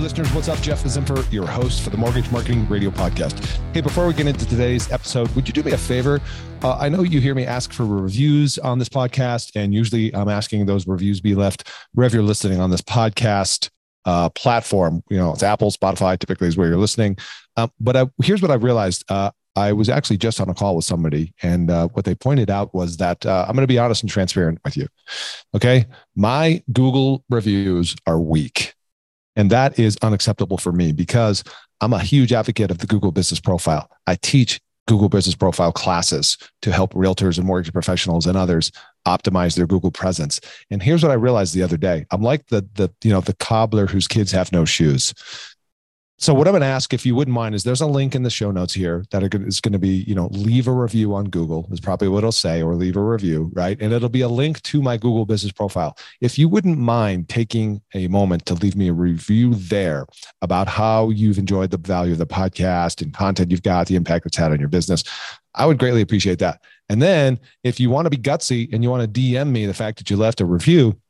listeners, what's up? Jeff Zimper, your host for the Mortgage Marketing Radio Podcast. Hey, before we get into today's episode, would you do me a favor? Uh, I know you hear me ask for reviews on this podcast, and usually I'm asking those reviews be left wherever you're listening on this podcast uh, platform. You know, it's Apple, Spotify, typically is where you're listening. Um, but I, here's what I realized. Uh, I was actually just on a call with somebody, and uh, what they pointed out was that uh, I'm going to be honest and transparent with you. Okay. My Google reviews are weak. And that is unacceptable for me because I'm a huge advocate of the Google business profile. I teach Google business profile classes to help realtors and mortgage professionals and others optimize their Google presence. And here's what I realized the other day. I'm like the the you know the cobbler whose kids have no shoes. So what I'm going to ask, if you wouldn't mind, is there's a link in the show notes here that is going to be, you know, leave a review on Google is probably what it'll say, or leave a review, right? And it'll be a link to my Google business profile. If you wouldn't mind taking a moment to leave me a review there about how you've enjoyed the value of the podcast and content you've got, the impact it's had on your business, I would greatly appreciate that. And then if you want to be gutsy and you want to DM me the fact that you left a review,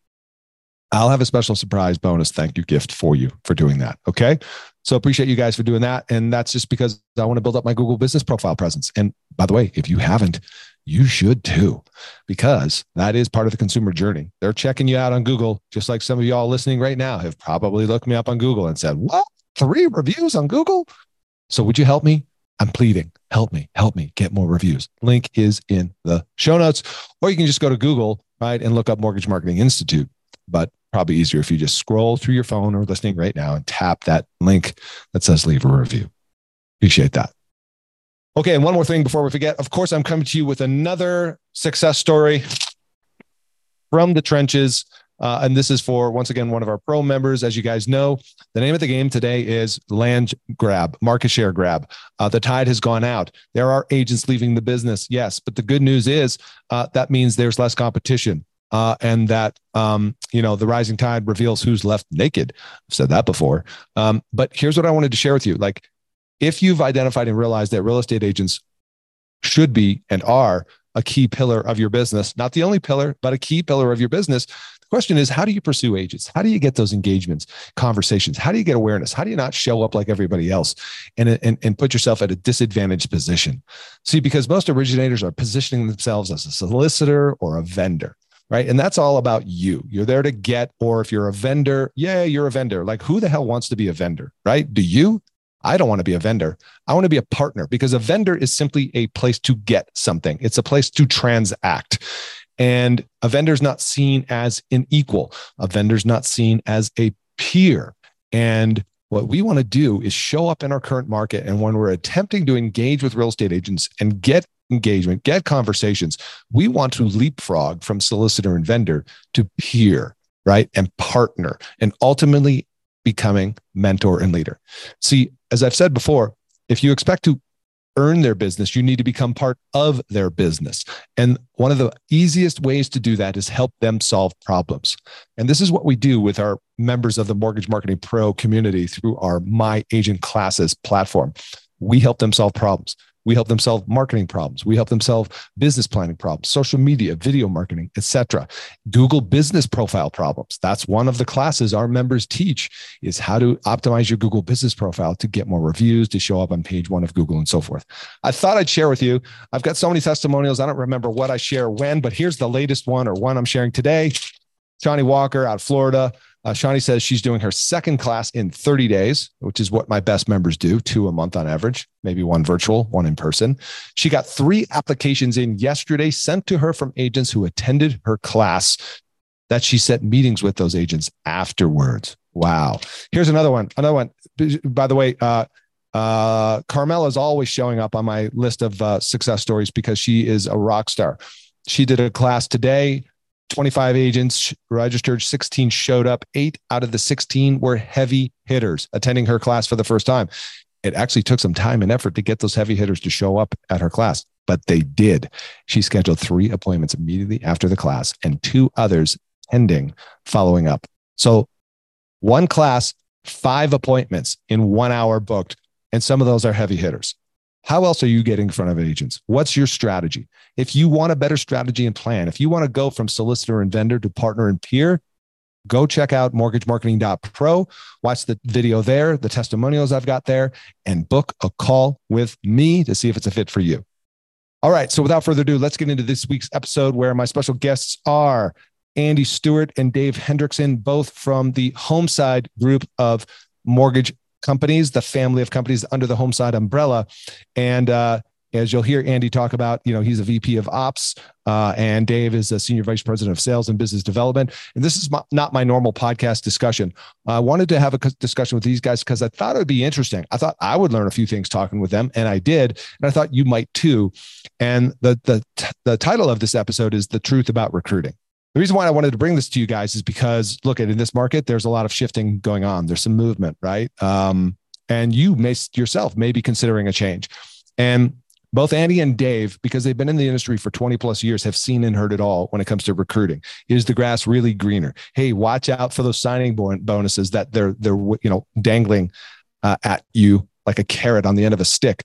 I'll have a special surprise bonus thank you gift for you for doing that. Okay. So appreciate you guys for doing that. And that's just because I want to build up my Google business profile presence. And by the way, if you haven't, you should too, because that is part of the consumer journey. They're checking you out on Google, just like some of y'all listening right now have probably looked me up on Google and said, What? Three reviews on Google? So would you help me? I'm pleading, help me, help me get more reviews. Link is in the show notes, or you can just go to Google, right, and look up Mortgage Marketing Institute. But probably easier if you just scroll through your phone or listening right now and tap that link that says leave a review. Appreciate that. Okay, and one more thing before we forget. Of course, I'm coming to you with another success story from the trenches. Uh, and this is for, once again, one of our pro members. As you guys know, the name of the game today is land grab, market share grab. Uh, the tide has gone out. There are agents leaving the business, yes. But the good news is uh, that means there's less competition uh, and that um, you know the rising tide reveals who's left naked. I've said that before. Um, but here's what I wanted to share with you: like, if you've identified and realized that real estate agents should be and are a key pillar of your business, not the only pillar, but a key pillar of your business. The question is, how do you pursue agents? How do you get those engagements, conversations? How do you get awareness? How do you not show up like everybody else and, and, and put yourself at a disadvantaged position? See, because most originators are positioning themselves as a solicitor or a vendor right? And that's all about you. You're there to get, or if you're a vendor, yeah, you're a vendor. Like who the hell wants to be a vendor, right? Do you? I don't want to be a vendor. I want to be a partner because a vendor is simply a place to get something. It's a place to transact. And a vendor is not seen as an equal. A vendor is not seen as a peer. And what we want to do is show up in our current market. And when we're attempting to engage with real estate agents and get engagement, get conversations. We want to leapfrog from solicitor and vendor to peer, right? And partner, and ultimately becoming mentor and leader. See, as I've said before, if you expect to earn their business, you need to become part of their business. And one of the easiest ways to do that is help them solve problems. And this is what we do with our members of the Mortgage Marketing Pro community through our My Agent Classes platform. We help them solve problems. We help them solve marketing problems. We help them solve business planning problems, social media, video marketing, etc. Google business profile problems. That's one of the classes our members teach is how to optimize your Google business profile to get more reviews, to show up on page one of Google and so forth. I thought I'd share with you. I've got so many testimonials. I don't remember what I share when, but here's the latest one or one I'm sharing today. Johnny Walker out of Florida uh, Shawnee says she's doing her second class in 30 days, which is what my best members do, two a month on average, maybe one virtual, one in person. She got three applications in yesterday sent to her from agents who attended her class that she set meetings with those agents afterwards. Wow. Here's another one. Another one. By the way, uh, uh, is always showing up on my list of uh, success stories because she is a rock star. She did a class today 25 agents registered, 16 showed up. Eight out of the 16 were heavy hitters attending her class for the first time. It actually took some time and effort to get those heavy hitters to show up at her class, but they did. She scheduled three appointments immediately after the class and two others pending following up. So, one class, five appointments in one hour booked, and some of those are heavy hitters. How else are you getting in front of agents? What's your strategy? If you want a better strategy and plan, if you want to go from solicitor and vendor to partner and peer, go check out mortgagemarketing.pro, watch the video there, the testimonials I've got there, and book a call with me to see if it's a fit for you. All right. So without further ado, let's get into this week's episode where my special guests are Andy Stewart and Dave Hendriksen, both from the Homeside group of mortgage companies, the family of companies under the Homeside umbrella. And uh, as you'll hear Andy talk about, you know, he's a VP of Ops, uh, and Dave is a Senior Vice President of Sales and Business Development. And this is my, not my normal podcast discussion. I wanted to have a discussion with these guys because I thought it would be interesting. I thought I would learn a few things talking with them, and I did. And I thought you might too. And the the the title of this episode is "The Truth About Recruiting." The reason why I wanted to bring this to you guys is because look at in this market, there's a lot of shifting going on. There's some movement, right? Um, and you may yourself may be considering a change. And both Andy and Dave, because they've been in the industry for 20 plus years, have seen and heard it all when it comes to recruiting. Is the grass really greener? Hey, watch out for those signing bonuses that they're they're you know dangling uh, at you like a carrot on the end of a stick.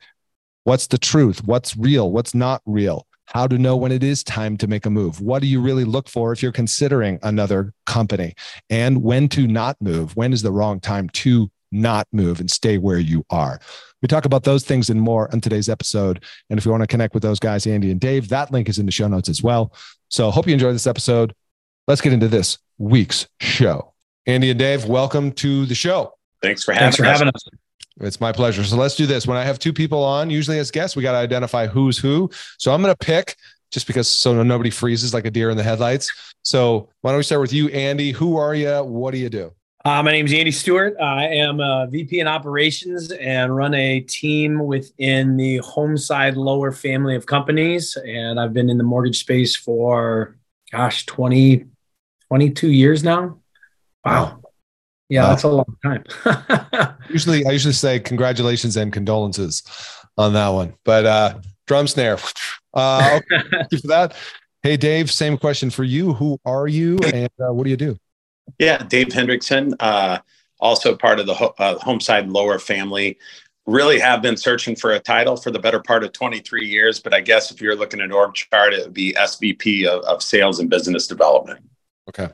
What's the truth? What's real? What's not real? How to know when it is time to make a move? What do you really look for if you're considering another company? And when to not move? When is the wrong time to not move and stay where you are? We talk about those things and more on today's episode. And if you want to connect with those guys, Andy and Dave, that link is in the show notes as well. So hope you enjoy this episode. Let's get into this week's show. Andy and Dave, welcome to the show. Thanks for having, Thanks for us. having us. It's my pleasure. So let's do this. When I have two people on, usually as guests, we got to identify who's who. So I'm going to pick just because so nobody freezes like a deer in the headlights. So why don't we start with you, Andy? Who are you? What do you do? Uh, my name is Andy Stewart. I am a VP in operations and run a team within the Homeside Lower family of companies. And I've been in the mortgage space for, gosh, 20, 22 years now. Wow. Yeah, wow. that's a long time. usually, I usually say congratulations and condolences on that one. But uh, drum snare. Uh, okay, thank you for that. Hey, Dave, same question for you. Who are you and uh, what do you do? Yeah, Dave Hendriksen, uh, also part of the ho- uh, Homeside Lower family. Really have been searching for a title for the better part of 23 years, but I guess if you're looking at org chart, it would be SVP of, of Sales and Business Development. Okay.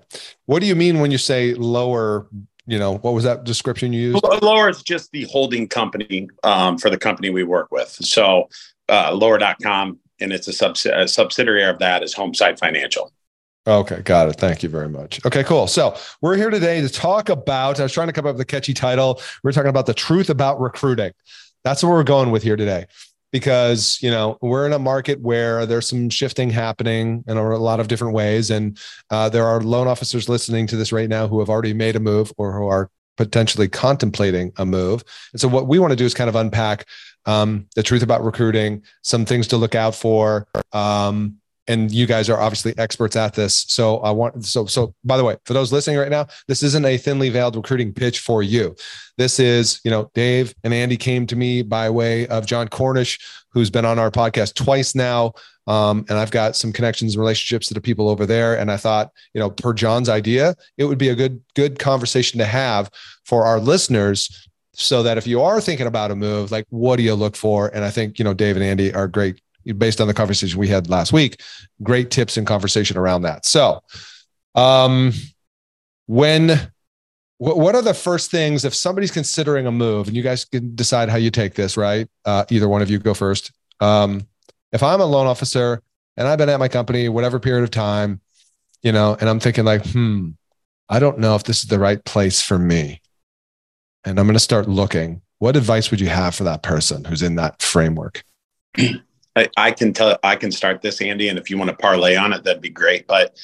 What do you mean when you say lower? You know, what was that description you used? Lower is just the holding company um, for the company we work with. So, uh, lower.com, and it's a, subs- a subsidiary of that is Homeside Financial. Okay, got it. Thank you very much. Okay, cool. So we're here today to talk about. I was trying to come up with a catchy title. We're talking about the truth about recruiting. That's what we're going with here today, because you know we're in a market where there's some shifting happening in a lot of different ways, and uh, there are loan officers listening to this right now who have already made a move or who are potentially contemplating a move. And so what we want to do is kind of unpack um, the truth about recruiting, some things to look out for. Um, and you guys are obviously experts at this. So I want so so by the way, for those listening right now, this isn't a thinly veiled recruiting pitch for you. This is, you know, Dave and Andy came to me by way of John Cornish, who's been on our podcast twice now. Um, and I've got some connections and relationships to the people over there. And I thought, you know, per John's idea, it would be a good, good conversation to have for our listeners so that if you are thinking about a move, like what do you look for? And I think, you know, Dave and Andy are great based on the conversation we had last week. Great tips and conversation around that. So, um, when what are the first things if somebody's considering a move and you guys can decide how you take this right uh, either one of you go first um, if i'm a loan officer and i've been at my company whatever period of time you know and i'm thinking like hmm i don't know if this is the right place for me and i'm going to start looking what advice would you have for that person who's in that framework I, I can tell I can start this, Andy, and if you want to parlay on it, that'd be great. But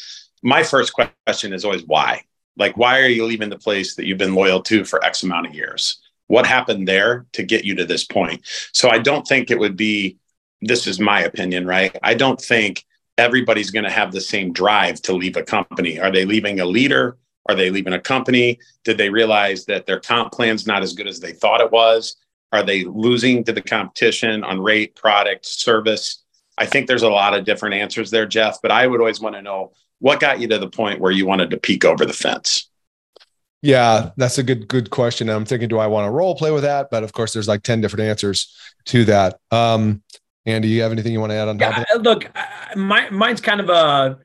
my first question is always why? Like, why are you leaving the place that you've been loyal to for X amount of years? What happened there to get you to this point? So I don't think it would be, this is my opinion, right? I don't think everybody's going to have the same drive to leave a company. Are they leaving a leader? Are they leaving a company? Did they realize that their comp plan's not as good as they thought it was? Are they losing to the competition on rate, product, service? I think there's a lot of different answers there, Jeff, but I would always want to know what got you to the point where you wanted to peek over the fence. Yeah, that's a good good question. I'm thinking, do I want to role play with that? But of course, there's like ten different answers to that. Um, Andy, you have anything you want to add on yeah, Look, my mine's kind of a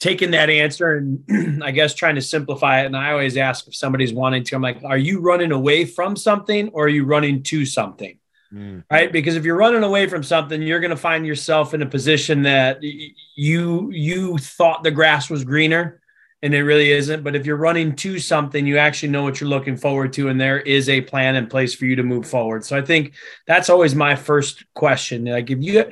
taking that answer and I guess trying to simplify it. And I always ask if somebody's wanting to, I'm like, are you running away from something or are you running to something? Mm. Right. Because if you're running away from something, you're going to find yourself in a position that you, you thought the grass was greener and it really isn't. But if you're running to something, you actually know what you're looking forward to, and there is a plan in place for you to move forward. So I think that's always my first question. Like if you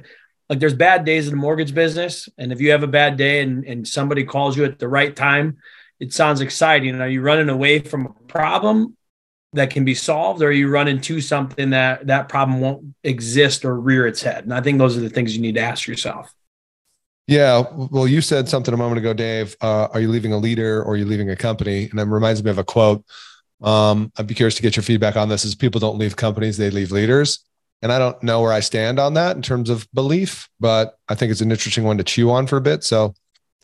like there's bad days in the mortgage business and if you have a bad day and, and somebody calls you at the right time it sounds exciting. Are you running away from a problem that can be solved or are you running to something that that problem won't exist or rear its head? And i think those are the things you need to ask yourself. Yeah well you said something a moment ago dave uh, are you leaving a leader or are you leaving a company? And it reminds me of a quote um, i'd be curious to get your feedback on this is people don't leave companies they leave leaders and I don't know where I stand on that in terms of belief, but I think it's an interesting one to chew on for a bit. So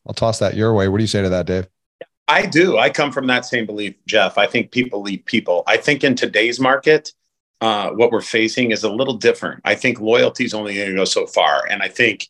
I'll toss that your way. What do you say to that, Dave? I do. I come from that same belief, Jeff. I think people lead people. I think in today's market, uh, what we're facing is a little different. I think loyalty is only going to go so far. And I think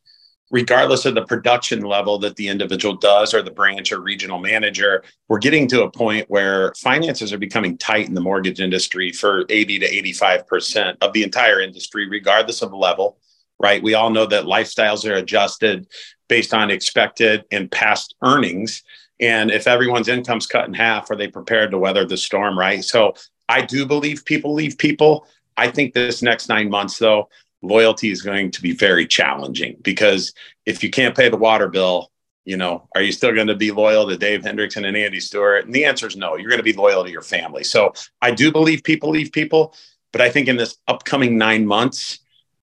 regardless of the production level that the individual does or the branch or regional manager, we're getting to a point where finances are becoming tight in the mortgage industry for 80 to 85% of the entire industry, regardless of level, right? We all know that lifestyles are adjusted based on expected and past earnings. And if everyone's income's cut in half, are they prepared to weather the storm, right? So I do believe people leave people. I think this next nine months, though, loyalty is going to be very challenging because if you can't pay the water bill, you know, are you still going to be loyal to Dave Hendriksen and Andy Stewart? And the answer is no. You're going to be loyal to your family. So I do believe people leave people, but I think in this upcoming nine months,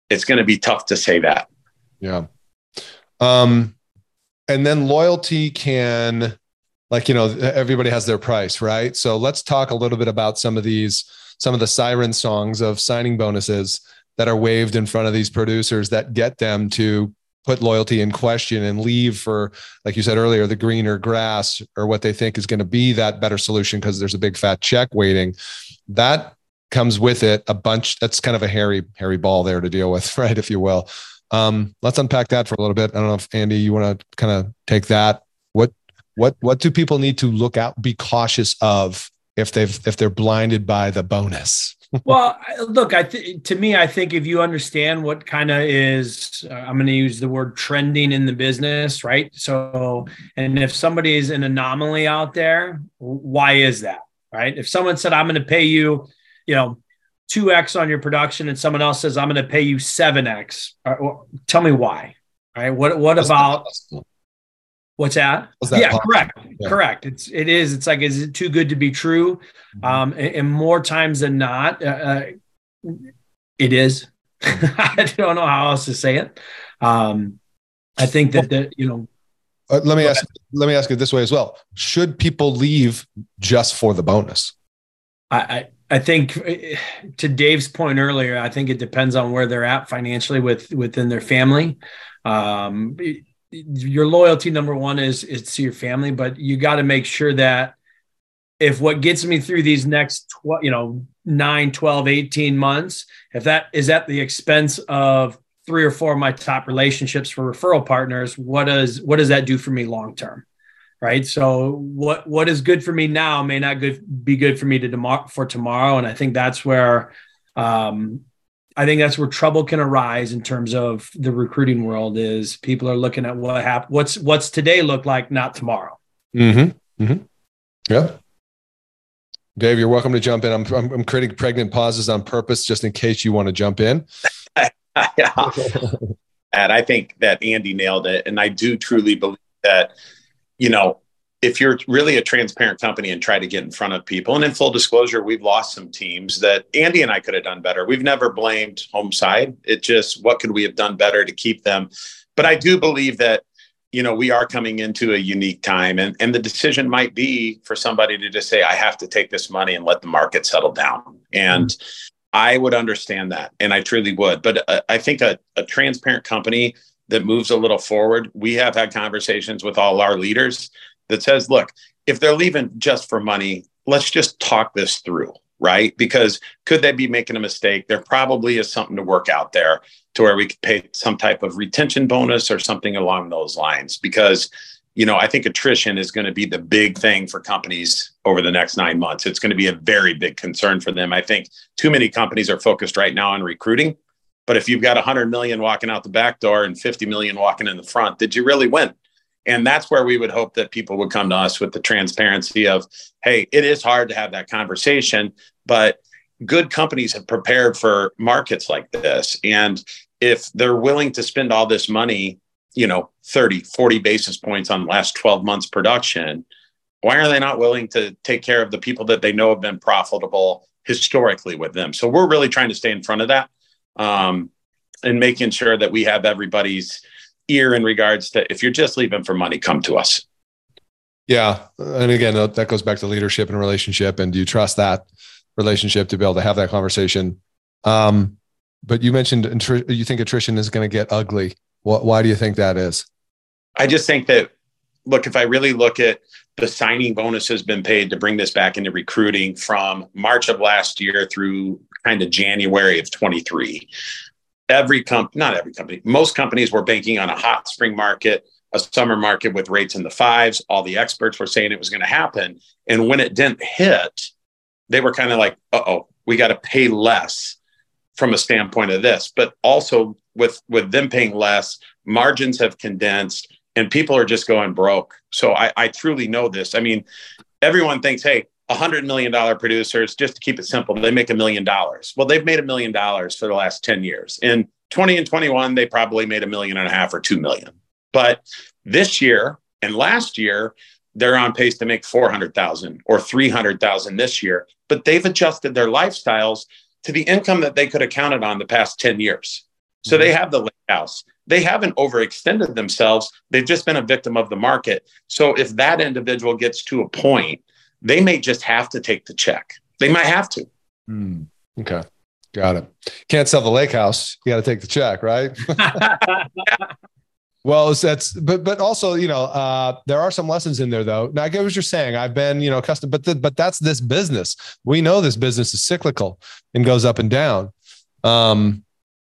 it's going to be tough to say that. Yeah. Um, and then loyalty can, like, you know, everybody has their price, right? So let's talk a little bit about some of these, some of the siren songs of signing bonuses that are waved in front of these producers that get them to put loyalty in question and leave for like you said earlier the greener grass or what they think is going to be that better solution because there's a big fat check waiting. That comes with it a bunch that's kind of a hairy hairy ball there to deal with right if you will. Um, let's unpack that for a little bit. I don't know if andy you want to kind of take that. What what what do people need to look out be cautious of if they've if they're blinded by the bonus well, look, I th- to me, I think if you understand what kind of is, uh, I'm going to use the word trending in the business, right? So, and if somebody is an anomaly out there, why is that, right? If someone said, "I'm going to pay you," you know, two x on your production, and someone else says, "I'm going to pay you seven x," tell me why, right? What what That's about? What's that? that yeah, possible? correct. Yeah. Correct. It's it is. It's like is it too good to be true? Mm-hmm. Um, and, and, more times than not, uh, uh it is. I don't know how else to say it. Um, I think that the you know. Uh, let me ask. Let me ask it this way as well. Should people leave just for the bonus? I, I I think uh, to Dave's point earlier, I think it depends on where they're at financially with within their family. Um, your loyalty number one is is to your family but you got to make sure that if what gets me through these next 12 you know 9 12 18 months if that is at the expense of three or four of my top relationships for referral partners what does what does that do for me long term right? So what what is good for me now may not good be good for me to tomorrow for tomorrow and i think that's where um, I think that's where trouble can arise in terms of the recruiting world is people are looking at what happened, what's what's today look like, not tomorrow. Mm-hmm. mm-hmm. Yeah. Dave, you're welcome to jump in. I'm, I'm, I'm creating pregnant pauses on purpose just in case you want to jump in. yeah. and I think that Andy nailed it. And I do truly believe that, you know, if you're really a transparent company and try to get in front of people, and in full disclosure, we've lost some teams that Andy and I could have done better. We've never blamed Homeside. It just, what could we have done better to keep them? But I do believe that, you know, we are coming into a unique time and, and the decision might be for somebody to just say, I have to take this money and let the market settle down. And. I would understand that. And I truly would. But uh, I think a, a transparent company that moves a little forward, we have had conversations with all our leaders that says, look, if they're leaving just for money, let's just talk this through, right? Because could they be making a mistake? There probably is something to work out there to where we could pay some type of retention bonus or something along those lines. Because you know, I think attrition is going to be the big thing for companies over the next nine months. It's going to be a very big concern for them. I think too many companies are focused right now on recruiting. But if you've got 100 million walking out the back door and 50 million walking in the front, did you really win? And that's where we would hope that people would come to us with the transparency of, hey, it is hard to have that conversation, but good companies have prepared for markets like this. And if they're willing to spend all this money you know 30 40 basis points on last 12 months production why are they not willing to take care of the people that they know have been profitable historically with them so we're really trying to stay in front of that um, and making sure that we have everybody's ear in regards to if you're just leaving for money come to us yeah and again that goes back to leadership and relationship and do you trust that relationship to be able to have that conversation um, but you mentioned you think attrition is going to get ugly why do you think that is? I just think that, look, if I really look at the signing bonus has been paid to bring this back into recruiting from March of last year through kind of January of 23. Every company, not every company, most companies were banking on a hot spring market, a summer market with rates in the fives. All the experts were saying it was going to happen. And when it didn't hit, they were kind of like, uh oh, we got to pay less from a standpoint of this. But also, with with them paying less, margins have condensed, and people are just going broke. So I, I truly know this. I mean, everyone thinks, hey, hundred million dollar producers, just to keep it simple, they make a million dollars. Well, they've made a million dollars for the last 10 years. In 20 and 21, they probably made a million and a half or two million. But this year and last year, they're on pace to make 400,000 or 300,000 this year, but they've adjusted their lifestyles to the income that they could have counted on the past 10 years. So they mm-hmm. have the lake house. They haven't overextended themselves. They've just been a victim of the market. So if that individual gets to a point, they may just have to take the check. They might have to. Mm, okay. Got it. Can't sell the lake house. You got to take the check, right? well, that's but but also you know uh, there are some lessons in there though. Now I get what you're saying. I've been you know custom, but the, but that's this business. We know this business is cyclical and goes up and down. Um,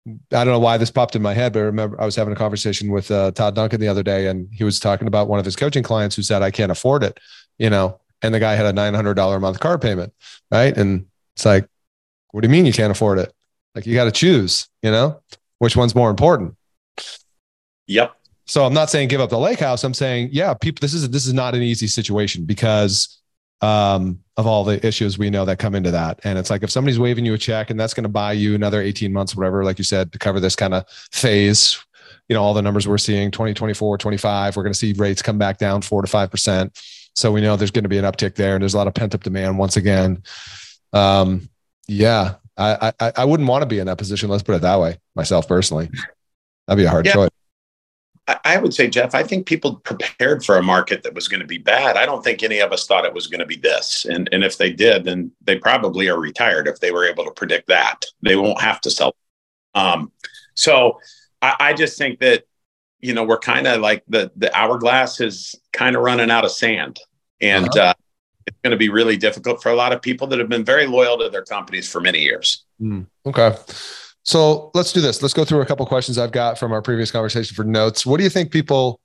I don't know why this popped in my head, but I remember I was having a conversation with uh, Todd Duncan the other day, and he was talking about one of his coaching clients who said, "I can't afford it," you know, and the guy had a nine hundred dollar a month car payment, right? And it's like, what do you mean you can't afford it? Like you got to choose, you know, which one's more important? Yep. So I'm not saying give up the lake house. I'm saying, yeah, people, this is this is not an easy situation because um, of all the issues we know that come into that. And it's like if somebody's waving you a check and that's going to buy you another 18 months, whatever, like you said, to cover this kind of phase, you know, all the numbers we're seeing 2024, 25, we're going to see rates come back down four to 5%. So we know there's going to be an uptick there and there's a lot of pent up demand once again. Um, yeah, I, I, I wouldn't want to be in that position. Let's put it that way myself personally. That'd be a hard yeah. choice. I would say, Jeff, I think people prepared for a market that was going to be bad. I don't think any of us thought it was going to be this. And, and if they did, then they probably are retired if they were able to predict that. They won't have to sell. Um, so I, I just think that, you know, we're kind of like the, the hourglass is kind of running out of sand. And uh-huh. uh, it's going to be really difficult for a lot of people that have been very loyal to their companies for many years. Mm, okay. So let's do this. Let's go through a couple questions I've got from our previous conversation for notes. What do you think people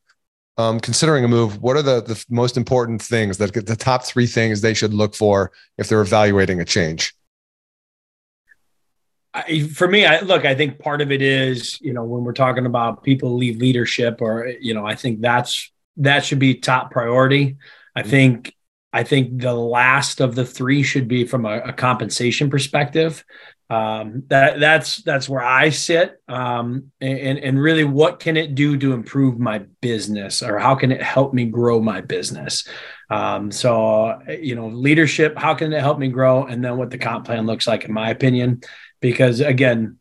um, considering a move? What are the, the most important things that the top three things they should look for if they're evaluating a change? I, for me, I look, I think part of it is, you know, when we're talking about people leave leadership or, you know, I think that's, that should be top priority. I mm-hmm. think I think the last of the three should be from a, a compensation perspective um, that that's that's where I sit. Um, and and really, what can it do to improve my business, or how can it help me grow my business? Um, so you know, leadership. How can it help me grow? And then what the comp plan looks like, in my opinion, because again,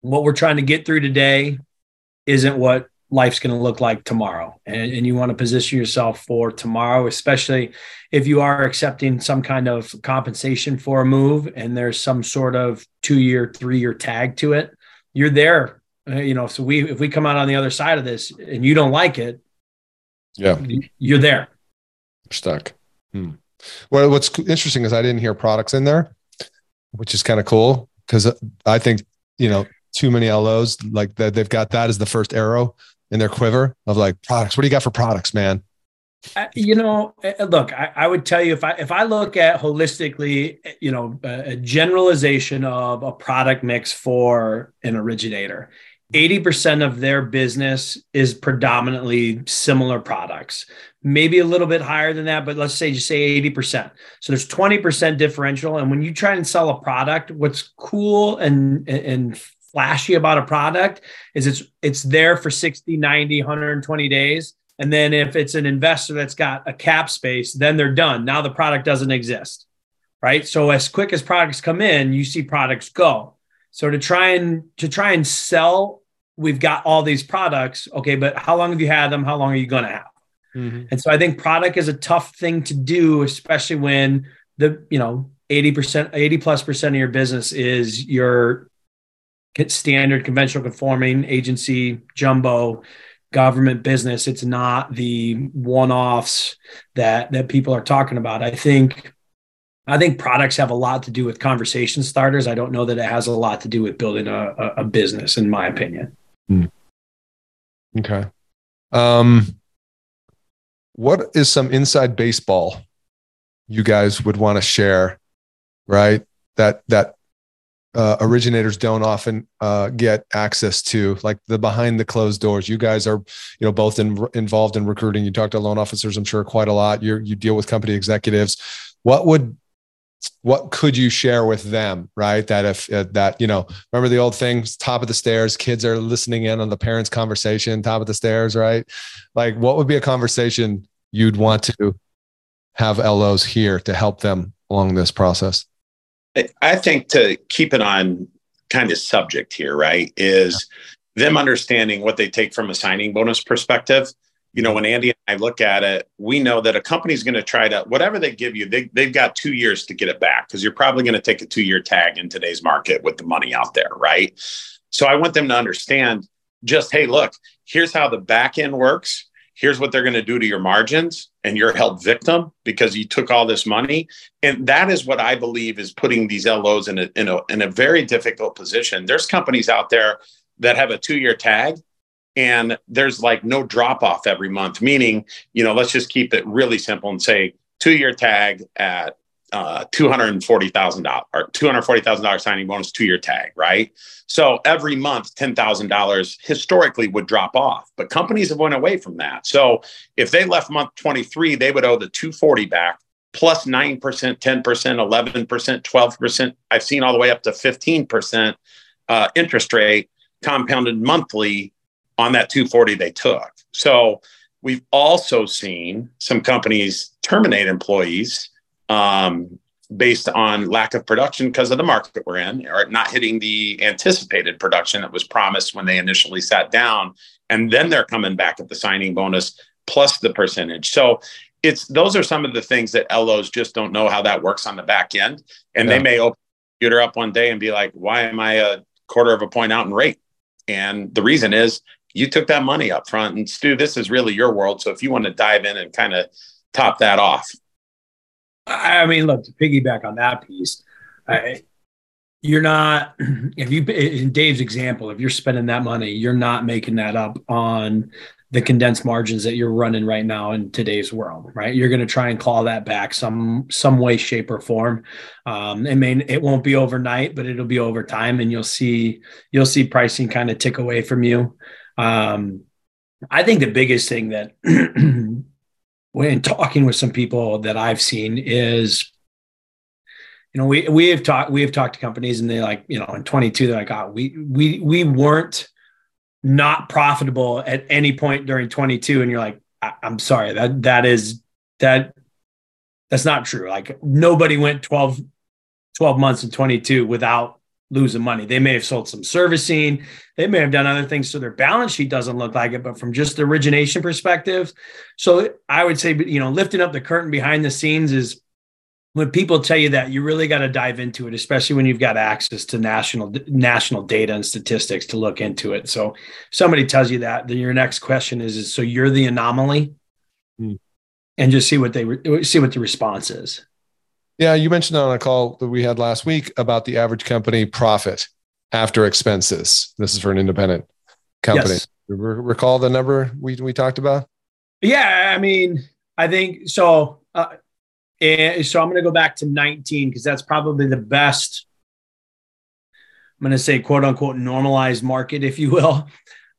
what we're trying to get through today isn't what life's going to look like tomorrow and, and you want to position yourself for tomorrow especially if you are accepting some kind of compensation for a move and there's some sort of two year three year tag to it you're there uh, you know so we if we come out on the other side of this and you don't like it yeah you're there stuck hmm. well what's interesting is i didn't hear products in there which is kind of cool because uh, i think you know too many LOs like that they've got that as the first arrow in their quiver of like products. What do you got for products, man? you know, eh, eh, look, I, I, would tell you if I if I look at holistically, eh, you know, a, a generalization of a product mix for an originator, 80% of their business is predominantly similar products maybe a little bit higher than that but let's say just say 80% so there's 20% differential and when you try and sell a product what's cool and and flashy about a product is it's it's there for 60 90 120 days and then if it's an investor that's got a cap space then they're done. Now the product doesn't exist right? So as quick as products come in you see products go so to try and to try and sell, we've got all these products. Okay, but how long have you had them? How long are you going to have? Mm-hmm. And so I think product is a tough thing to do, especially when the you know 80%, 80 plus percent of your business is your standard conventional conforming agency jumbo government business. It's not the one-offs that that people are talking about. I think I think products have a lot to do with conversation starters. I don't know that it has a lot to do with building a, a, business, in my opinion. Hmm. Okay. Um, what is some inside baseball you guys would want to share? Right, that that uh, originators don't often uh, get access to, like the behind the closed doors. You guys are, you know, both in, involved in recruiting. You talk to loan officers, I'm sure, quite a lot. You you deal with company executives. What would what could you share with them right? That if uh, that you know remember the old things top of the stairs kids are listening in on the parents conversation top of the stairs right? Like what would be a conversation you'd want to have los here to help them along this process? I think to keep it on kind of subject here right is yeah. them understanding what they take from a signing bonus perspective you know, when Andy and I look at it, we know that a company's going to try to, whatever they give you, they, they've got two years to get it back because you're probably going to take a two year tag in today's market with the money out there. Right. So I want them to understand just, hey, look, here's how the back end works. Here's what they're going to do to your margins, and you're held victim because you took all this money. And that is what I believe is putting these LOs in a, in a, in a very difficult position. There's companies out there that have a two year tag and there's like no drop off every month meaning you know let's just keep it really simple and say two year tag at uh, $240,000 or $240,000 signing bonus two year tag, right? So every month, $10,000 historically would drop off, but companies have went away from that. So if they left month 23, they would owe the 240 back plus 9%, 10%, 11%, 12%. I've seen all the way up to 15% uh, interest rate compounded monthly on that 240 they took. So we've also seen some companies terminate employees um, based on lack of production because of the market we're in or not hitting the anticipated production that was promised when they initially sat down. And then they're coming back at the signing bonus plus the percentage. So it's those are some of the things that LOs just don't know how that works on the back end. And yeah. they may open the computer up one day and be like, why am I a quarter of a point out in rate? And the reason is you took that money up front. And Stu, this is really your world. So if you want to dive in and kind of top that off. I mean, look, to piggyback on that piece, I, you're not, if you, in Dave's example, if you're spending that money, you're not making that up on the condensed margins that you're running right now in today's world, right? You're going to try and claw that back some some way, shape, or form. Um, I mean, it won't be overnight, but it'll be over time, and you'll see you'll see pricing kind of tick away from you. Um, I think the biggest thing that when talking with some people that I've seen is, you know, we we have talked we have talked to companies and they like, you know, in 22, they're like, oh, we we we weren't not profitable at any point during 22. And you're like, I- I'm sorry, that that is that that's not true. Like nobody went 12, 12 months in 22 without losing money. They may have sold some servicing, they may have done other things so their balance sheet doesn't look like it, but from just the origination perspective. So I would say, you know, lifting up the curtain behind the scenes is when people tell you that you really got to dive into it, especially when you've got access to national national data and statistics to look into it. So somebody tells you that, then your next question is, is so you're the anomaly, hmm. and just see what they re- see what the response is. Yeah, you mentioned on a call that we had last week about the average company profit after expenses. This is for an independent company. Yes. Recall the number we we talked about? Yeah, I mean, I think so. Uh, and so I'm going to go back to 19 because that's probably the best. I'm going to say quote unquote normalized market, if you will,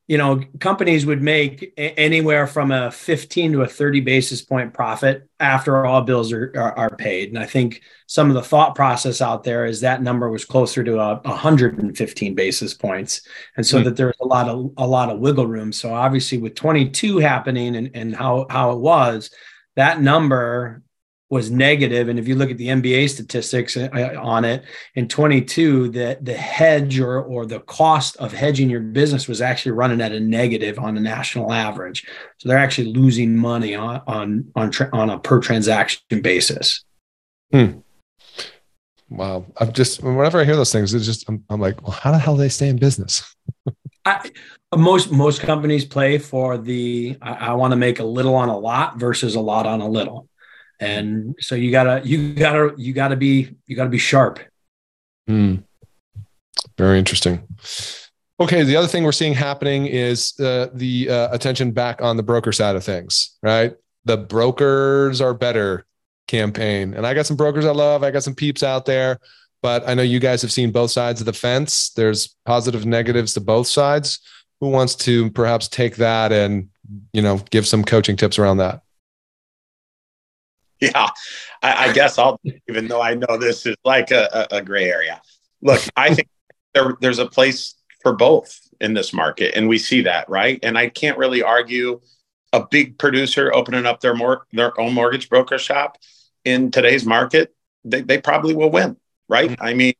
you know, companies would make anywhere from a 15 to a 30 basis point profit after all bills are, are, are, paid. And I think some of the thought process out there is that number was closer to a, 115 basis points. And so mm-hmm. that there's a lot of, a lot of wiggle room. So obviously with 22 happening and, and how, how it was, that number was negative. And if you look at the MBA statistics uh, uh, on it in 22, the, the hedge or, or the cost of hedging your business was actually running at a negative on the national average. So they're actually losing money on, on, on, on a per transaction basis. Hmm. Wow. I'm just, whenever I hear those things, it's just, I'm, I'm like, well, how the hell do they stay in business? I, most most companies play for the I, I want to make a little on a lot versus a lot on a little and so you gotta you gotta you gotta be you gotta be sharp. Mm. very interesting. Okay the other thing we're seeing happening is uh, the uh, attention back on the broker side of things right? The brokers are better campaign. And i got some brokers i love i got some peeps out there but i know you guys have seen both sides of the fence. There's positive negatives to both sides. Who wants to perhaps take that and you know give some coaching tips around that yeah, I, I, guess I'll, even though I know this is like a, a, gray area. Look, I think there, there's a place for both in this market, and we see that, right? And I can't really argue a big producer opening up their more their own mortgage broker shop in today's market. They, they probably will win, right? Mm-hmm. I mean,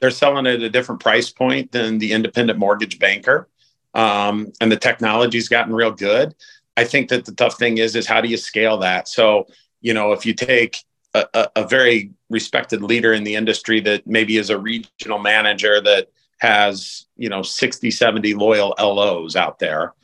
they're selling at a different price point than the independent mortgage banker, um, and the technology's gotten real good. I think that the tough thing is is how do you scale that? So you know, if you take a, a, a, very respected leader in the industry that maybe is a regional manager that has, you know, 60, 70 loyal LOs out there,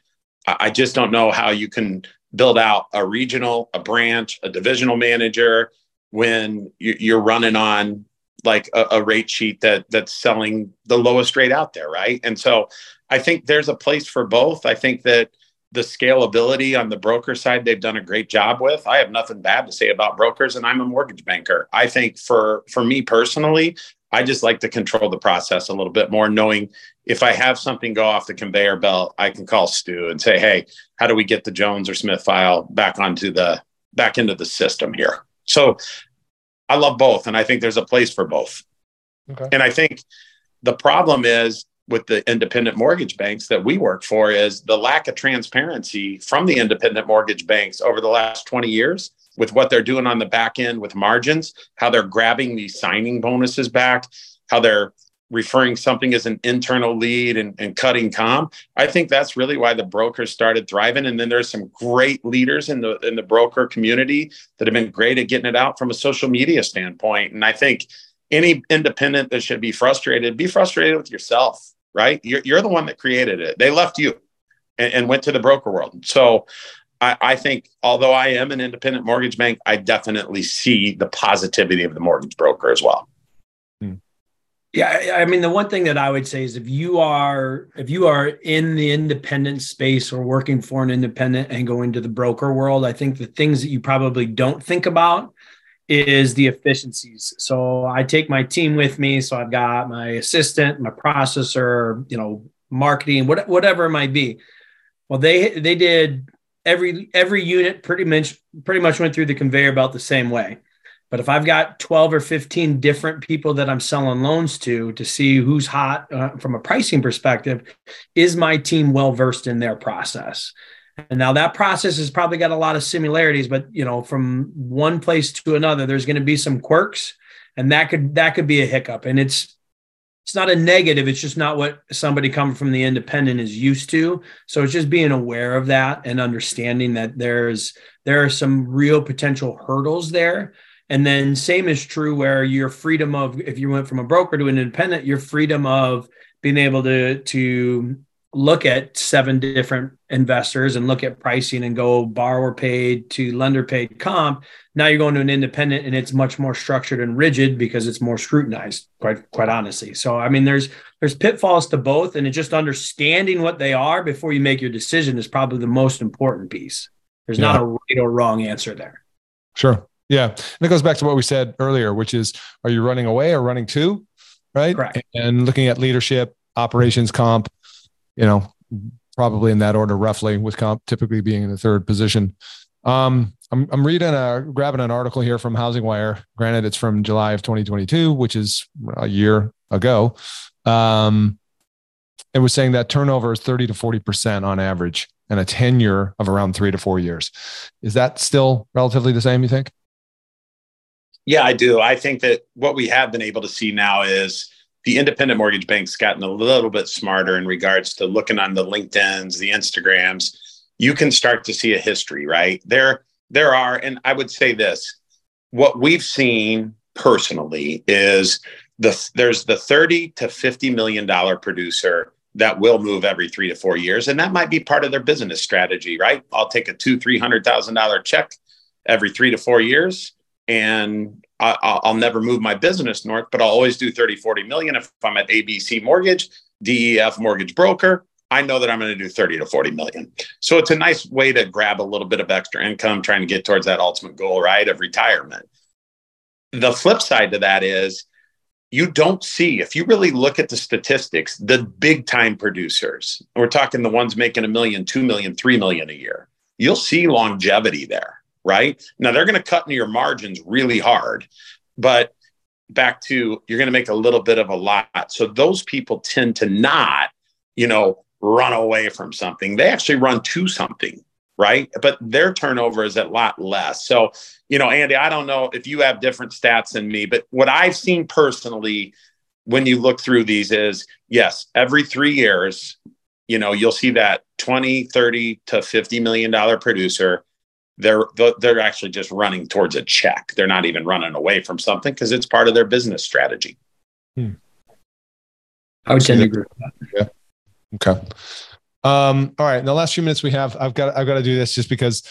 I, I just don't know how you can build out a regional, a branch, a divisional manager when you're running on like a, a, rate sheet that that's selling the lowest rate out there, right? And so I think there's a place for both. I think that the scalability on the broker side they've done a great job with i have nothing bad to say about brokers and i'm a mortgage banker. I think for for me personally i just like to control the process a little bit more knowing if i have something go off the conveyor belt i can call stu and say hey how do we get the jones or smith file back onto the back into the system here? So i love both and i think there's a place for both. Okay. and i think the problem is with the independent mortgage banks that we work for is the lack of transparency from the independent mortgage banks over the last 20 years with what they're doing on the back end with margins, how they're grabbing these signing bonuses back, how they're referring something as an internal lead and, and cutting com. I think that's really why the brokers started thriving. And then there's some great leaders in the in the broker community that have been great at getting it out from a social media standpoint. And I think any independent that should be frustrated, be frustrated with yourself right? You're, you're the one that created it. They left you and, and went to the broker world. So I, I, think, although I am an independent mortgage bank, I definitely see the positivity of the mortgage broker as well. Hmm. Yeah, I mean the one thing that I would say is if you are if you are in the independent space or working for an independent and going to the broker world, I think the things that you probably don't think about is the efficiencies. So I take my team with me. So I've got my assistant, my processor, you know, marketing, what, whatever it might be. Well, they they did every every unit pretty much pretty much went through the conveyor belt the same way. But if I've got 12 or 15 different people that I'm selling loans to to see who's hot uh, from a pricing perspective, is my team well versed in their process? And now that process has probably got a lot of similarities, but you know, from one place to another, there's going to be some quirks, and that could that could be a hiccup. And it's it's not a negative; it's just not what somebody coming from the independent is used to. So it's just being aware of that and understanding that there's there are some real potential hurdles there. And then same is true where your freedom of if you went from a broker to an independent, your freedom of being able to to look at seven different investors and look at pricing and go borrower paid to lender paid comp now you're going to an independent and it's much more structured and rigid because it's more scrutinized quite quite honestly so i mean there's there's pitfalls to both and just understanding what they are before you make your decision is probably the most important piece There's yeah. not a right or wrong answer there. Sure. Yeah. And it goes back to what we said earlier, which is are you running away or running to? Right. Correct. And looking at leadership, operations comp, you know, probably in that order, roughly, with comp typically being in the third position. Um, I'm, I'm reading a grabbing an article here from Housing Wire. Granted, it's from July of 2022, which is a year ago. Um, it was saying that turnover is 30 to 40 percent on average, and a tenure of around three to four years. Is that still relatively the same? You think? Yeah, I do. I think that what we have been able to see now is the independent mortgage banks gotten a little bit smarter in regards to looking on the LinkedIn's, the Instagrams. You can start to see a history, right? There, there are, and I would say this: what we've seen personally is the there's the 30 to 50 million dollar producer that will move every three to four years, and that might be part of their business strategy, right? I'll take a two, three hundred thousand dollar check every three to four years, and I, will never move my business north, but I'll always do 30, 40 million. If I'm at ABC Mortgage, DEF Mortgage Broker, I know that I'm going to do 30 to 40 million. So it's a nice way to grab a little bit of extra income, trying to get towards that ultimate goal, right, of retirement. The flip side to that is you don't see, if you really look at the statistics, the big time producers, we're talking the ones making a million, two million, three million a year, you'll see longevity there right? Now they're going to cut into your margins really hard, but back to you're going to make a little bit of a lot. So those people tend to not, you know, run away from something. They actually run to something, right? But their turnover is a lot less. So, you know, Andy, I don't know if you have different stats than me, but what I've seen personally when you look through these is yes, every 3 years, you know, you'll see that 20, 30 to 50 million dollar producer they're they're actually just running towards a check. They're not even running away from something because it's part of their business strategy. Hmm. I would tend to agree with that. Yeah. Okay. Um, all right. In the last few minutes we have, I've got I've got to do this just because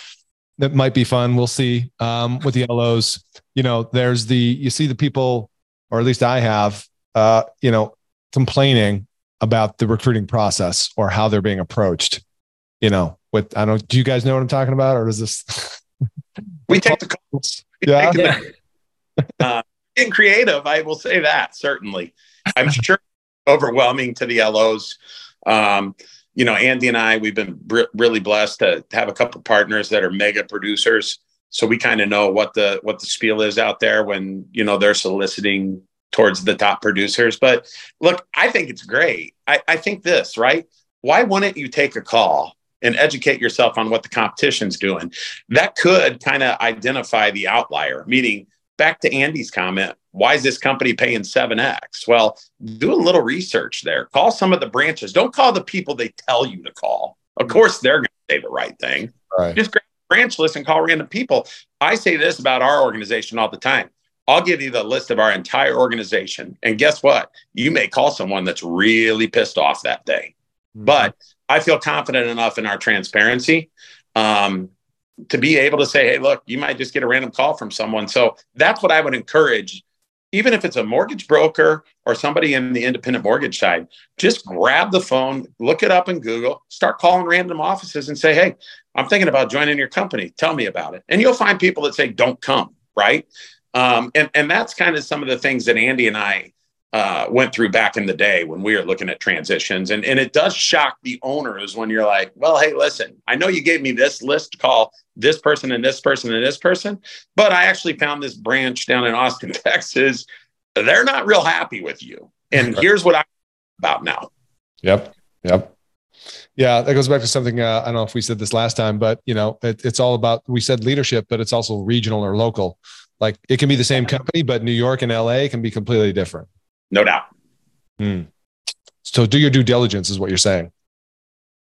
that might be fun. We'll see. Um, with the LOs, you know, there's the you see the people, or at least I have, uh, you know, complaining about the recruiting process or how they're being approached. You know, with I don't do you guys know what I'm talking about or is this we take the calls. Yeah. yeah. uh, in creative, I will say that certainly. I'm sure overwhelming to the LOs. Um, you know, Andy and I, we've been br- really blessed to have a couple partners that are mega producers. So we kind of know what the what the spiel is out there when you know they're soliciting towards the top producers. But look, I think it's great. I, I think this right. Why wouldn't you take a call and educate yourself on what the competition's doing. That could kind of identify the outlier, meaning back to Andy's comment, why is this company paying 7x? Well, do a little research there. Call some of the branches. Don't call the people they tell you to call. Of course, they're going to say the right thing. Right. Just grab a branch list and call random people. I say this about our organization all the time. I'll give you the list of our entire organization. And guess what? You may call someone that's really pissed off that day. Mm-hmm. But I feel confident enough in our transparency um, to be able to say, hey, look, you might just get a random call from someone. So that's what I would encourage. Even if it's a mortgage broker or somebody in the independent mortgage side, just grab the phone, look it up in Google, start calling random offices and say, hey, I'm thinking about joining your company. Tell me about it. And you'll find people that say, don't come, right? Um, and, and that's kind of some of the things that Andy and I uh, went through back in the day when we were looking at transitions. And, and it does shock the owners when you're like, well, hey, listen, I know you gave me this list to call this person and this person and this person, but I actually found this branch down in Austin, Texas. They're not real happy with you. And here's what I'm about now. Yep. Yep. Yeah, that goes back to something. Uh, I don't know if we said this last time, but you know, it, it's all about. We said leadership, but it's also regional or local. Like it can be the same company, but New York and LA can be completely different no doubt. Hmm. So do your due diligence, is what you're saying.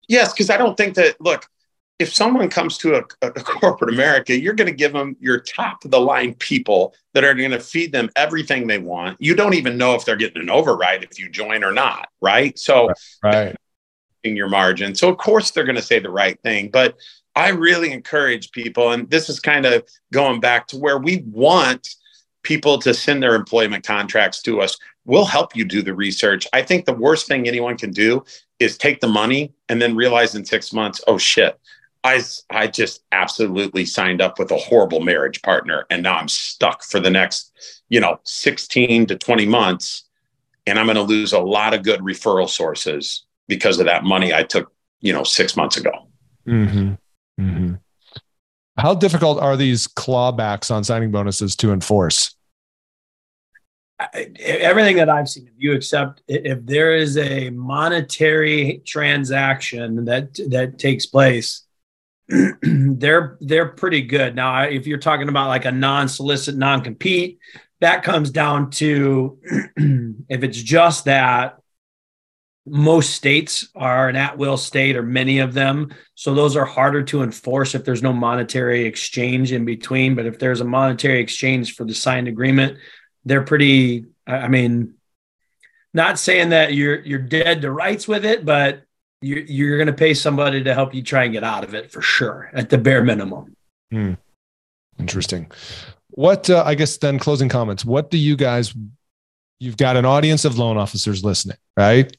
Yes, because I don't think that. Look, if someone comes to a, a corporate America, you're going to give them your top of the line people that are going to feed them everything they want. You don't even know if they're getting an override if you join or not, right? So, right. In your margin. So, of course, they're going to say the right thing. But I really encourage people, and this is kind of going back to where we want people to send their employment contracts to us we'll help you do the research. I think the worst thing anyone can do is take the money and then realize in six months, oh shit, I, I just absolutely signed up with a horrible marriage partner and now I'm stuck for the next, you know, 16 to 20 months. And I'm going to lose a lot of good referral sources because of that money I took, you know, six months ago. Mm-hmm. Mm-hmm. How difficult are these clawbacks on signing bonuses to enforce? Everything that I've seen, if you accept, if there is a monetary transaction that that takes place, they're they're pretty good. Now, if you're talking about like a non-solicit, non-compete, that comes down to if it's just that. Most states are an at-will state, or many of them, so those are harder to enforce if there's no monetary exchange in between. But if there's a monetary exchange for the signed agreement, they're pretty. I mean, not saying that you're you're dead to rights with it, but you're you're going to pay somebody to help you try and get out of it for sure, at the bare minimum. Hmm. Interesting. What uh, I guess then closing comments. What do you guys? You've got an audience of loan officers listening, right?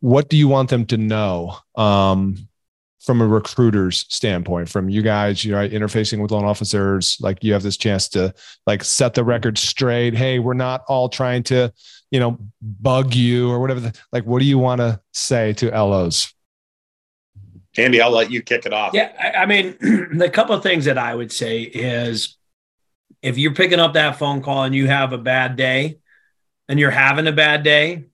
What do you want them to know? Um, from a recruiter's standpoint, from you guys, you know, interfacing with loan officers, like you have this chance to like set the record straight. Hey, we're not all trying to, you know, bug you or whatever. The, like, what do you want to say to LOs? Andy, I'll let you kick it off. Yeah, I, I mean, the couple of things that I would say is if you're picking up that phone call and you have a bad day and you're having a bad day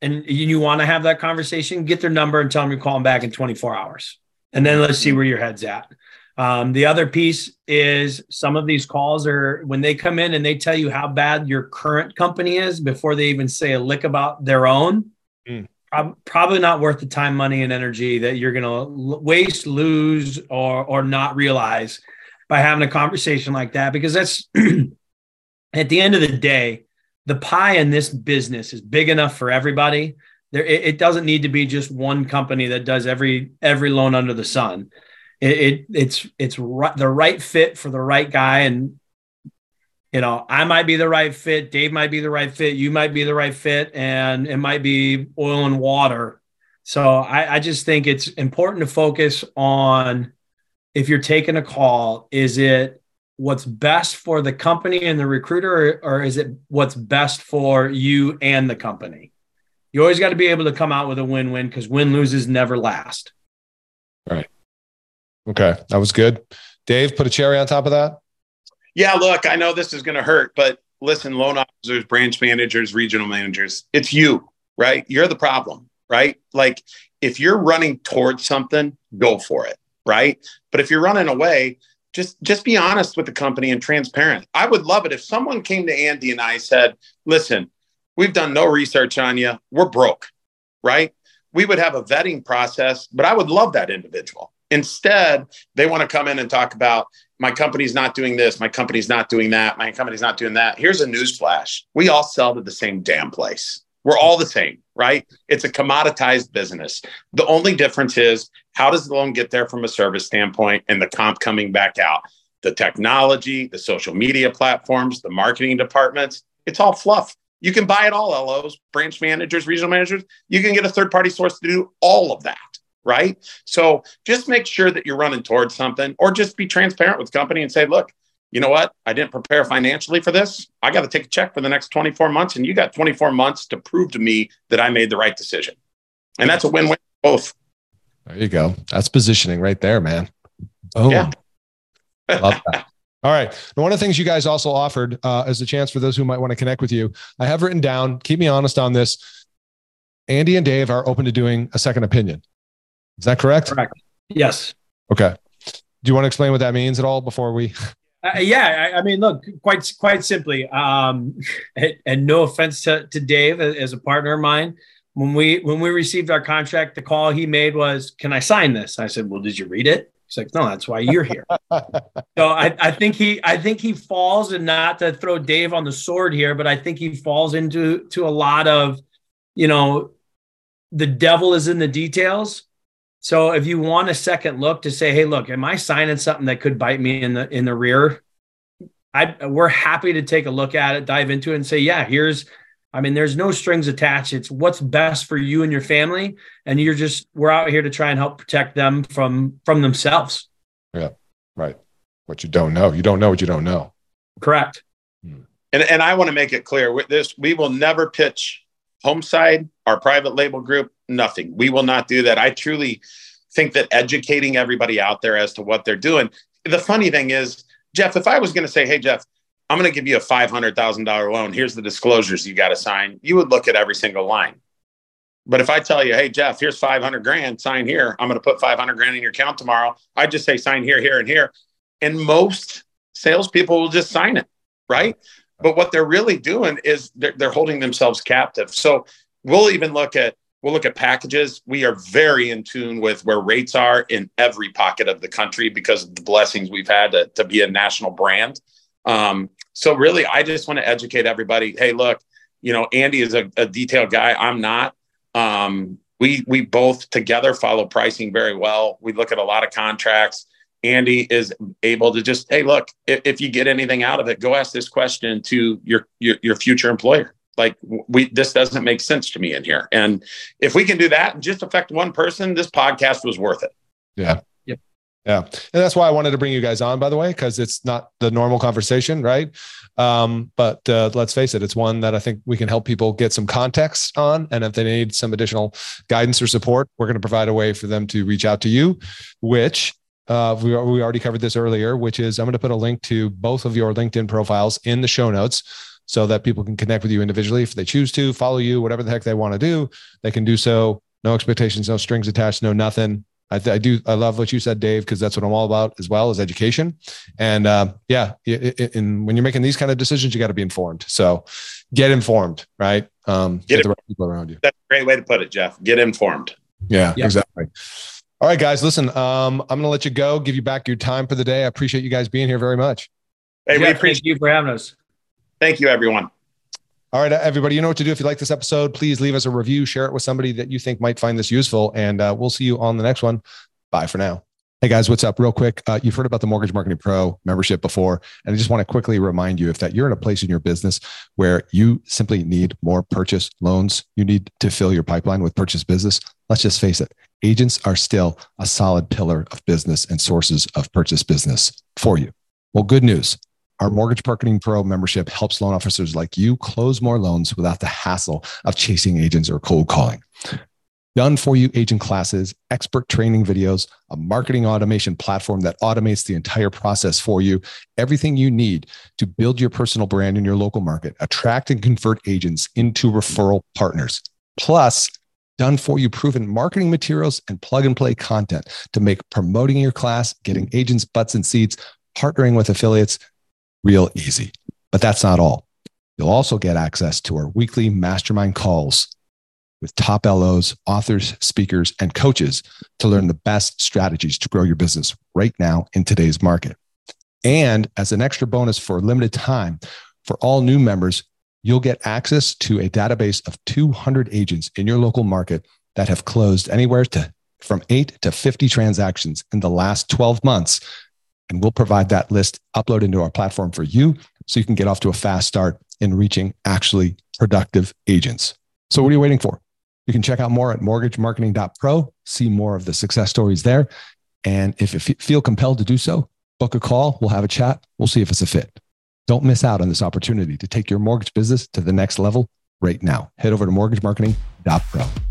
and you want to have that conversation, get their number and tell them you're calling back in 24 hours and then let's see where your head's at. Um, the other piece is some of these calls are when they come in and they tell you how bad your current company is before they even say a lick about their own. Mm. Prob- probably not worth the time, money, and energy that you're going to l- waste, lose, or or not realize by having a conversation like that. Because that's at the end of the day, the pie in this business is big enough for everybody there, it, it, doesn't need to be just one company that does every every loan under the sun. It, it it's it's right, the right fit for the right guy, and you know I might be the right fit, Dave might be the right fit, you might be the right fit, and it might be oil and water. So I, I just think it's important to focus on if you're taking a call, is it what's best for the company and the recruiter, or, or is it what's best for you and the company? You always got to be able to come out with a win win because win loses never last. Right. Okay. That was good. Dave, put a cherry on top of that. Yeah. Look, I know this is going to hurt, but listen, loan officers, branch managers, regional managers, it's you, right? You're the problem, right? Like if you're running towards something, go for it, right? But if you're running away, just just be honest with the company and transparent. I would love it if someone came to Andy and I said, "Listen, We've done no research on you. We're broke, right? We would have a vetting process, but I would love that individual. Instead, they want to come in and talk about my company's not doing this, my company's not doing that, my company's not doing that. Here's a news flash. We all sell to the same damn place. We're all the same, right? It's a commoditized business. The only difference is how does the loan get there from a service standpoint and the comp coming back out? The technology, the social media platforms, the marketing departments, it's all fluff. You can buy it all, LOs, branch managers, regional managers. You can get a third party source to do all of that. Right. So just make sure that you're running towards something or just be transparent with the company and say, look, you know what? I didn't prepare financially for this. I got to take a check for the next 24 months. And you got 24 months to prove to me that I made the right decision. And that's a win win both. There you go. That's positioning right there, man. Oh, yeah. Love that. All right. Now, one of the things you guys also offered uh, as a chance for those who might want to connect with you, I have written down, keep me honest on this. Andy and Dave are open to doing a second opinion. Is that correct? Correct. Yes. Okay. Do you want to explain what that means at all before we? Uh, yeah, I, I, mean, look, quite quite simply, um, and, and, no offense to, to Dave as a partner of mine, when we when we received our contract, the call he made was, "Can I sign this?" I said, "Well, did you read it?" He's like, no, that's why you're here. so I, I think he I think he falls and not to throw Dave on the sword here, but I think he falls into to a lot of, you know, the devil is in the details. So if you want a second look to say, hey, look, am I signing something that could bite me in the in the rear? I we're happy to take a look at it, dive into it, and say, yeah, here's I mean, there's no strings attached. It's what's best for you and your family, and you're just we're out here to try and help protect them from from themselves. Yeah, right. What you don't know, you don't know what you don't know. Correct. Hmm. And and I want to make it clear with this, we will never pitch Homeside, our private label group, nothing. We will not do that. I truly think that educating everybody out there as to what they're doing. The funny thing is, Jeff, if I was going to say, "Hey, Jeff," I'm going to give you a $500,000 loan. Here's the disclosures you got to sign. You would look at every single line. But if I tell you, hey, Jeff, here's 500 grand, sign here. I'm going to put 500 grand in your account tomorrow. I just say sign here, here, and here. And most salespeople will just sign it, right? But what they're really doing is they're, they're holding themselves captive. So we'll even look at we'll look at packages. We are very in tune with where rates are in every pocket of the country because of the blessings we've had to, to be a national brand. Um, so really, I just want to educate everybody. Hey, look, you know, Andy is a, a detailed guy. I'm not. Um, we we both together follow pricing very well. We look at a lot of contracts. Andy is able to just, hey, look, if, if you get anything out of it, go ask this question to your your, your future employer. Like we, this doesn't make sense to me in here. And if we can do that and just affect one person, this podcast was worth it. Yeah. Yeah. And that's why I wanted to bring you guys on, by the way, because it's not the normal conversation, right? Um, but uh, let's face it, it's one that I think we can help people get some context on. And if they need some additional guidance or support, we're going to provide a way for them to reach out to you, which uh, we, we already covered this earlier, which is I'm going to put a link to both of your LinkedIn profiles in the show notes so that people can connect with you individually if they choose to follow you, whatever the heck they want to do, they can do so. No expectations, no strings attached, no nothing. I, th- I do. I love what you said, Dave, because that's what I'm all about as well as education. And uh, yeah, it, it, and when you're making these kind of decisions, you got to be informed. So get informed, right? Um, get, get the right people around you. That's a great way to put it, Jeff. Get informed. Yeah, yep. exactly. All right, guys, listen, um, I'm going to let you go, give you back your time for the day. I appreciate you guys being here very much. Hey, Jeff, we appreciate you for having us. Thank you, everyone. All right, everybody, you know what to do. If you like this episode, please leave us a review, share it with somebody that you think might find this useful, and uh, we'll see you on the next one. Bye for now. Hey guys, what's up? Real quick, uh, you've heard about the Mortgage Marketing Pro membership before, and I just want to quickly remind you if that you're in a place in your business where you simply need more purchase loans, you need to fill your pipeline with purchase business. Let's just face it, agents are still a solid pillar of business and sources of purchase business for you. Well, good news. Our Mortgage Marketing Pro membership helps loan officers like you close more loans without the hassle of chasing agents or cold calling. Done for you agent classes, expert training videos, a marketing automation platform that automates the entire process for you, everything you need to build your personal brand in your local market, attract and convert agents into referral partners. Plus, done for you proven marketing materials and plug and play content to make promoting your class, getting agents' butts and seats, partnering with affiliates real easy. But that's not all. You'll also get access to our weekly mastermind calls with top LOs, authors, speakers, and coaches to learn the best strategies to grow your business right now in today's market. And as an extra bonus for a limited time, for all new members, you'll get access to a database of 200 agents in your local market that have closed anywhere to from 8 to 50 transactions in the last 12 months and we'll provide that list upload into our platform for you so you can get off to a fast start in reaching actually productive agents. So, what are you waiting for? You can check out more at mortgagemarketing.pro, see more of the success stories there. And if you feel compelled to do so, book a call. We'll have a chat. We'll see if it's a fit. Don't miss out on this opportunity to take your mortgage business to the next level right now. Head over to mortgagemarketing.pro.